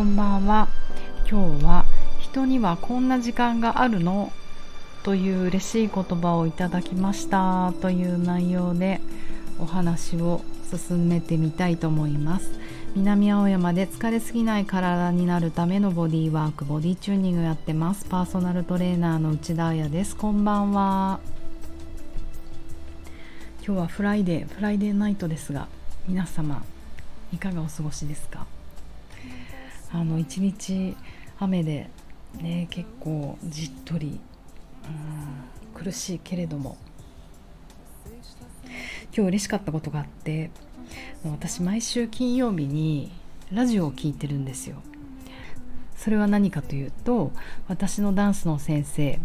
こんばんは。今日は人にはこんな時間があるの？という嬉しい言葉をいただきました。という内容でお話を進めてみたいと思います。南青山で疲れすぎない体になるためのボディワークボディチューニングやってます。パーソナルトレーナーの内田彩です。こんばんは。今日は Friday Friday night ですが皆様いかがお過ごしですか？あの一日雨でね結構じっとりうん苦しいけれども。今日嬉しかったことがあって私毎週金曜日にラジオを聴いてるんですよ。それは何かというと私のダンスの先生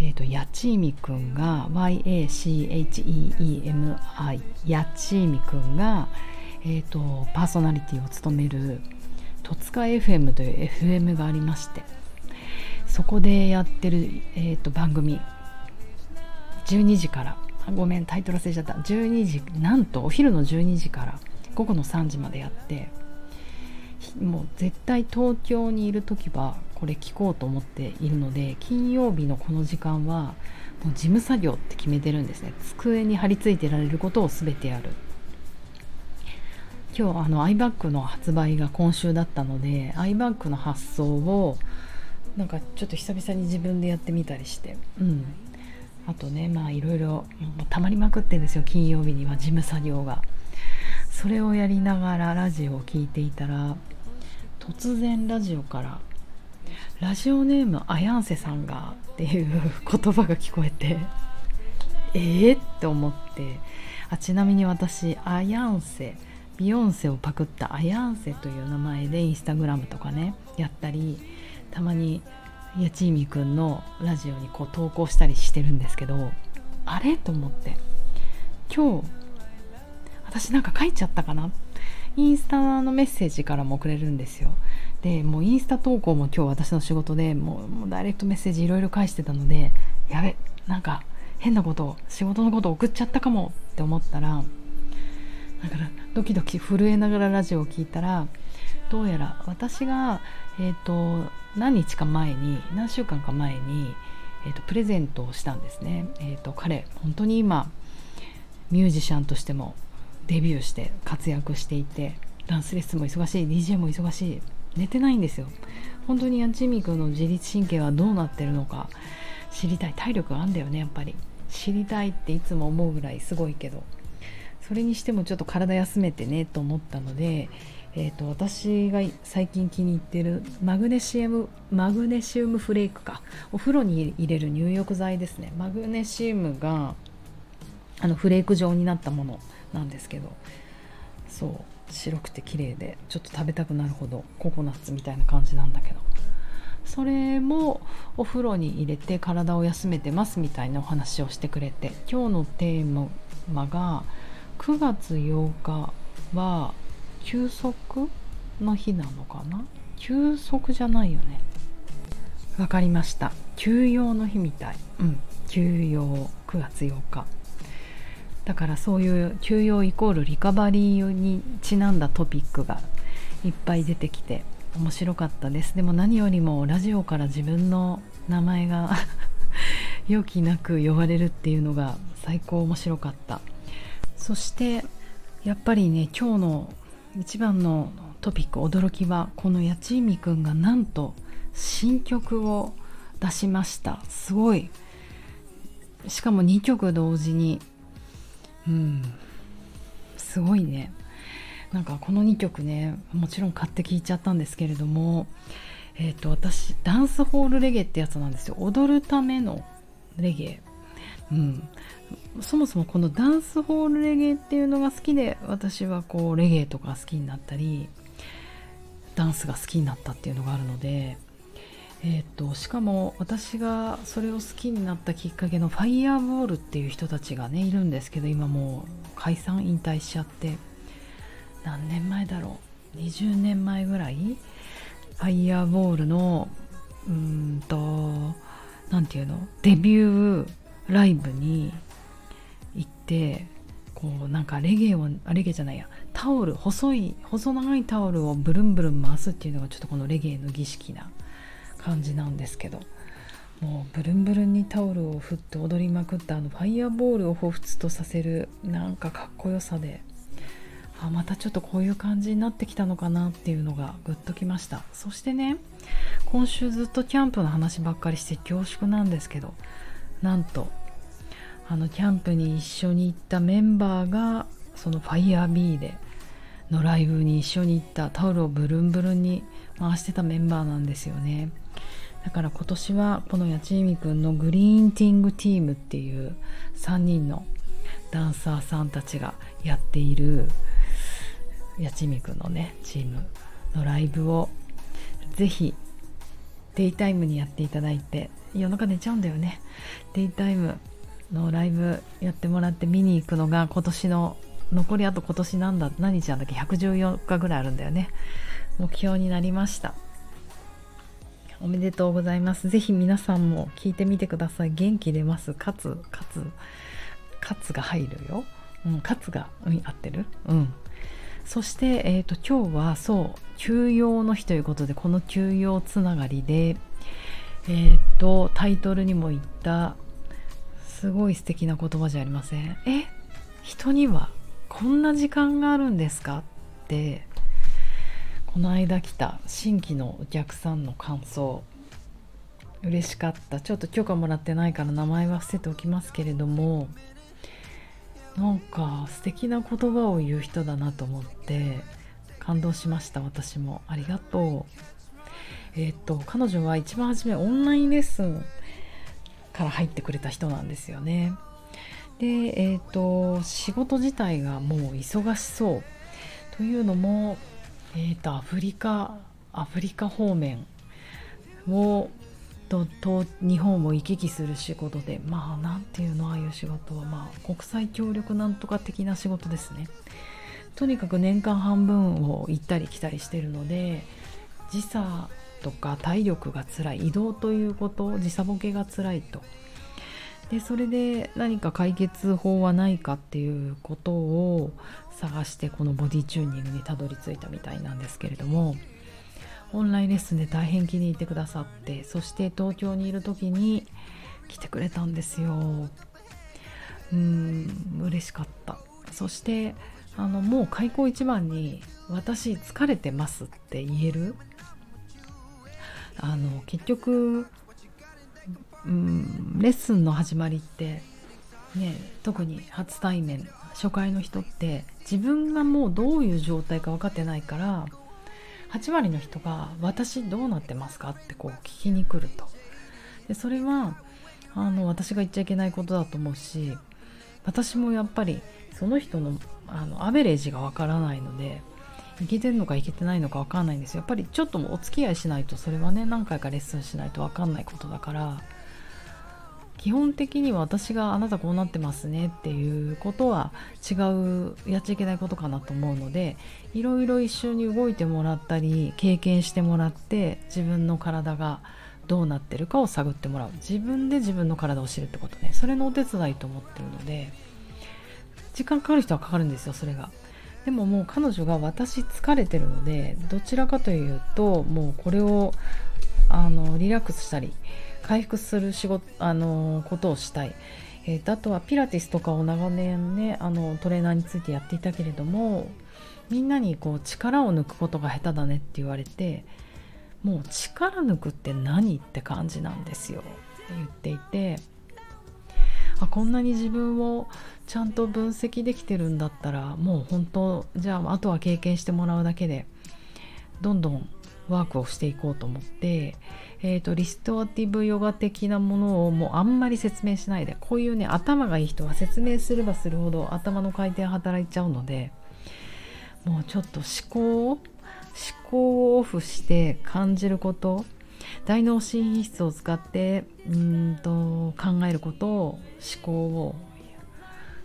えーと、やちいみくんが YACHEEMI やちいみくんが、えーと、パーソナリティを務める戸塚 FM という FM がありましてそこでやってる、えーと、番組12時からごめんタイトル忘れちゃった。12時なんとお昼の12時から午後の3時までやってもう絶対東京にいる時はこれ聞こうと思っているので金曜日のこの時間はもう事務作業って決めてるんですね。机に張り付いてられることを全てやる。今日あの iBack の発売が今週だったので iBack の発送をなんかちょっと久々に自分でやってみたりしてうん。あとねまあいろいろたまりまくってんですよ金曜日には事務作業が。それをやりながらラジオを聴いていたら突然ラジオから「ラジオネームアヤンセさんが」っていう言葉が聞こえてえー、って思ってあちなみに私アヤンセビヨンセをパクったアヤンセという名前でインスタグラムとかねやったりたまにやちいみくんのラジオにこう投稿したりしてるんですけどあれと思って今日私なんか書いちゃったかな？インスタのメッセージからも送れるんですよ。でもうインスタ投稿も今日私の仕事でもうもうダイレクトメッセージいろいろ返してたのでやべなんか変なこと仕事のこと送っちゃったかもって思ったらだからドキドキ震えながらラジオを聞いたらどうやら私が、えーと、何日か前に何週間か前に、えーと、プレゼントをしたんですね、えーと彼本当に今ミュージシャンとしてもデビューして活躍していてダンスレッスンも忙しい DJ も忙しい寝てないんですよ。本当にヤンチミ君の自律神経はどうなってるのか知りたい体力があんだよねやっぱり。知りたいっていつも思うぐらいすごいけど。それにしてもちょっと体休めてねと思ったので、えーと、私が最近気に入ってるマグネシウムマグネシウムフレークかお風呂に入れる入浴剤ですね。マグネシウムがあのフレーク状になったものなんですけどそう白くて綺麗でちょっと食べたくなるほどココナッツみたいな感じなんだけど。それもお風呂に入れて体を休めてますみたいなお話をしてくれて今日のテーマが9月8日は休息の日なのかな？休息じゃないよね。わかりました。休養の日みたい。うん。休養9月8日。だからそういう休養イコールリカバリーにちなんだトピックがいっぱい出てきて面白かったです。でも何よりもラジオから自分の名前が 良きなく呼ばれるっていうのが最高面白かった。そしてやっぱりね今日の一番のトピック驚きはこのやちいみくんがなんと新曲を出しました。すごい。しかも2曲同時に。うん。すごいね。なんかこの2曲ねもちろん買って聴いちゃったんですけれどもえっ、ー、と私ダンスホールレゲエってやつなんですよ。踊るためのレゲエ。うん。そもそもこのダンスホールレゲエっていうのが好きで私はこうレゲエとか好きになったりダンスが好きになったっていうのがあるのでえーと、しかも私がそれを好きになったきっかけのファイヤーボールっていう人たちがねいるんですけど今もう解散引退しちゃって何年前だろう？20年前ぐらい？ファイヤーボールのうんと何て言うの？デビューライブに行ってこうなんかレゲエをレゲエじゃないや。タオル細い細長いタオルをブルンブルン回すっていうのがちょっとこのレゲエの儀式な感じなんですけど。もうブルンブルンにタオルを振って踊りまくったあのファイアボールを彷彿とさせるなんかかっこよさで。あまたちょっとこういう感じになってきたのかなっていうのがグッときました。そしてね今週ずっとキャンプの話ばっかりして恐縮なんですけどなんとあのキャンプに一緒に行ったメンバーがそのファイヤービーでのライブに一緒に行ったタオルをブルンブルンに回してたメンバーなんですよね。だから今年はこのやちみくんのグリーンティングティームっていう3人のダンサーさんたちがやっているやちみくんのねチームのライブをぜひデイタイムにやっていただいて夜中寝ちゃうんだよね。デイタイムのライブやってもらって見に行くのが今年の残りあと今年なんだ何日なんだっけ？114日ぐらいあるんだよね。目標になりました。おめでとうございます。ぜひ皆さんも聞いてみてください。元気出ます？かつかつかつが入るよ。うんかつが、うん、合ってる？うん。そして、えーと、今日はそう休養の日ということでこの休養つながりで、えーと、タイトルにも言ったすごい素敵な言葉じゃありません。え人にはこんな時間があるんですか？ってこの間来た新規のお客さんの感想。嬉しかった。ちょっと許可もらってないから名前は伏せておきますけれどもなんか素敵な言葉を言う人だなと思って感動しました私も。ありがとう。えー、っと彼女は一番初めオンラインレッスンから入ってくれた人なんですよね。でえー、っと仕事自体がもう忙しそう。というのもえー、っとアフリカアフリカ方面をとと日本を行き来する仕事でまあ何ていうのああいう仕事は。まあ国際協力なんとか的な仕事ですね。とにかく年間半分を行ったり来たりしてるので時差とか体力が辛い移動ということ時差ボケが辛いと。でそれで何か解決法はないかっていうことを探してこのボディチューニングにたどり着いたみたいなんですけれどもオンラインレッスンで大変気に入ってくださってそして東京にいる時に来てくれたんですよ。うん嬉しかった。そしてあのもう開口一番に「私疲れてます」って言えるあの結局うんレッスンの始まりってね特に初対面初回の人って自分がもうどういう状態か分かってないから8割の人が「私どうなってますか?」ってこう聞きに来るとでそれはあの私が言っちゃいけないことだと思うし私もやっぱりその人のあのアベレージがわからないのでいけてるのかいけてないのかわかんないんですよ。やっぱりちょっとお付き合いしないとそれはね何回かレッスンしないとわかんないことだから基本的には私があなたこうなってますねっていうことは違うやっちゃいけないことかなと思うのでいろいろ一緒に動いてもらったり経験してもらって自分の体がどうなってるかを探ってもらう。自分で自分の体を知るってことね。それのお手伝いと思ってるので時間かかる人はかかるんですよそれが。でももう彼女が私疲れてるのでどちらかというともうこれをあのリラックスしたり回復する仕事あのことをしたい、えー、あとはピラティスとかを長年ねあのトレーナーについてやっていたけれどもみんなにこう力を抜くことが下手だねって言われてもう力抜くって何って感じなんですよ。って言っていてあこんなに自分をちゃんと分析できてるんだったらもう本当じゃああとは経験してもらうだけでどんどんワークをしていこうと思って、えーと、リストアティブヨガ的なものをもうあんまり説明しないでこういうね頭がいい人は説明すればするほど頭の回転働いちゃうのでもうちょっと思考を思考をオフして感じること大脳神秘質を使ってうんと考えることを思考を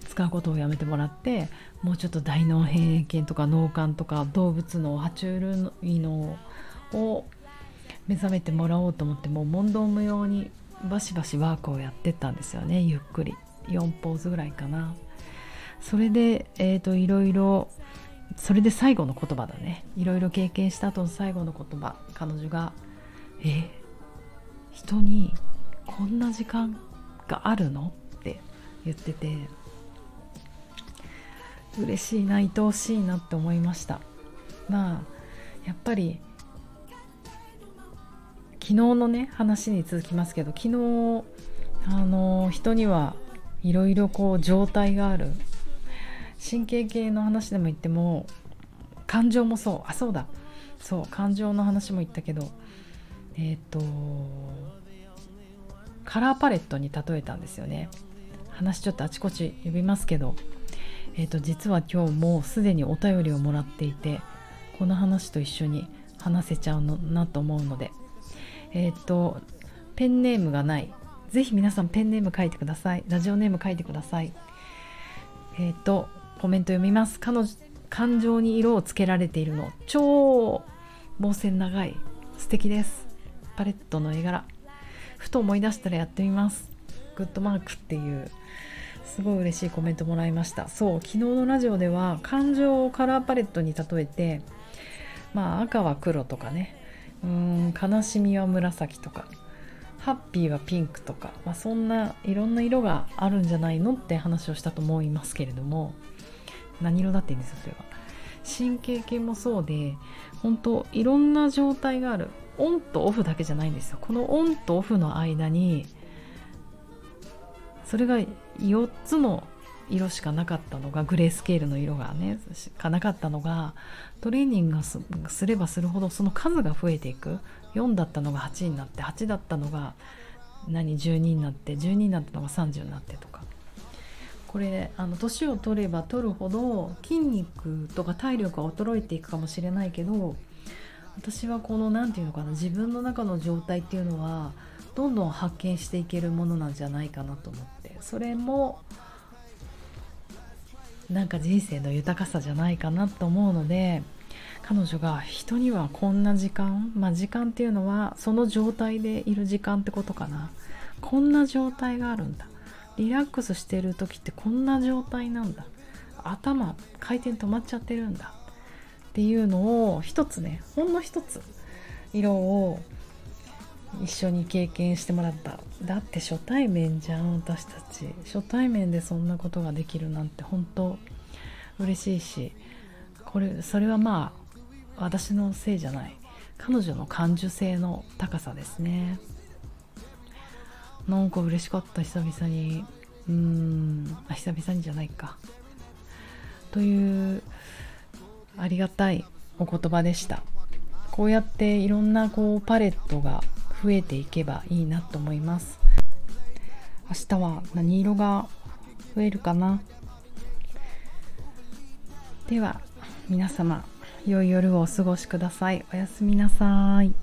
使うことをやめてもらってもうちょっと大脳変形とか脳幹とか動物の爬虫類のを目覚めてもらおうと思ってもう問答無用にバシバシワークをやってったんですよね。ゆっくり。4ポーズぐらいかな。それで、えーと、いろいろそれで最後の言葉だね。いろいろ経験した後の最後の言葉。彼女が「え？人にこんな時間があるの?」って言ってて嬉しいな愛おしいなって思いました。まあやっぱり昨日のね話に続きますけど昨日あの人にはいろいろこう状態がある。神経系の話でも言っても感情もそう。あそうだ。そう感情の話も言ったけどえっ、ー、とカラーパレットに例えたんですよね。話ちょっとあちこち呼びますけど。えーと、実は今日もうすでにお便りをもらっていてこの話と一緒に話せちゃうのなと思うので。えっ、ー、とペンネームがない。ぜひ皆さんペンネーム書いてください。ラジオネーム書いてください。えっ、ー、とコメント読みます。彼女感情に色をつけられているの。超毛線長い。素敵です。パレットの絵柄。ふと思い出したらやってみます。グッドマークっていうすごい嬉しいコメントもらいました。そう昨日のラジオでは感情をカラーパレットに例えてまあ赤は黒とかね。うん悲しみは紫とか。ハッピーはピンクとか、まあ、そんないろんな色があるんじゃないのって話をしたと思いますけれども。何色だっていいんですよそれは。神経系もそうで本当いろんな状態がある。オンとオフだけじゃないんですよ。このオンとオフの間にそれが4つの色しかなかったのがグレースケールの色がねしかなかったのがトレーニングがすればするほどその数が増えていく。4だったのが8になって8だったのが何12になって12になったのが30になってとか。これあの年を取れば取るほど筋肉とか体力が衰えていくかもしれないけど私はこの何て言うのかな自分の中の状態っていうのはどんどん発見していけるものなんじゃないかなと思って。それもなんか人生の豊かさじゃないかなと思うので彼女が人にはこんな時間まあ時間っていうのはその状態でいる時間ってことかな。こんな状態があるんだ。リラックスしてる時ってこんな状態なんだ。頭回転止まっちゃってるんだ。っていうのを一つねほんの一つ色を一緒に経験してもらった。だって初対面じゃん私たち。初対面でそんなことができるなんて本当嬉しいしこれそれはまあ私のせいじゃない。彼女の感受性の高さですね。なんか嬉しかった久々に。うーんあ久々にじゃないか。というありがたいお言葉でした。こうやっていろんなこうパレットが増えていけばいいなと思います。明日は何色が増えるかな？では皆様良い夜をお過ごしください。おやすみなさい。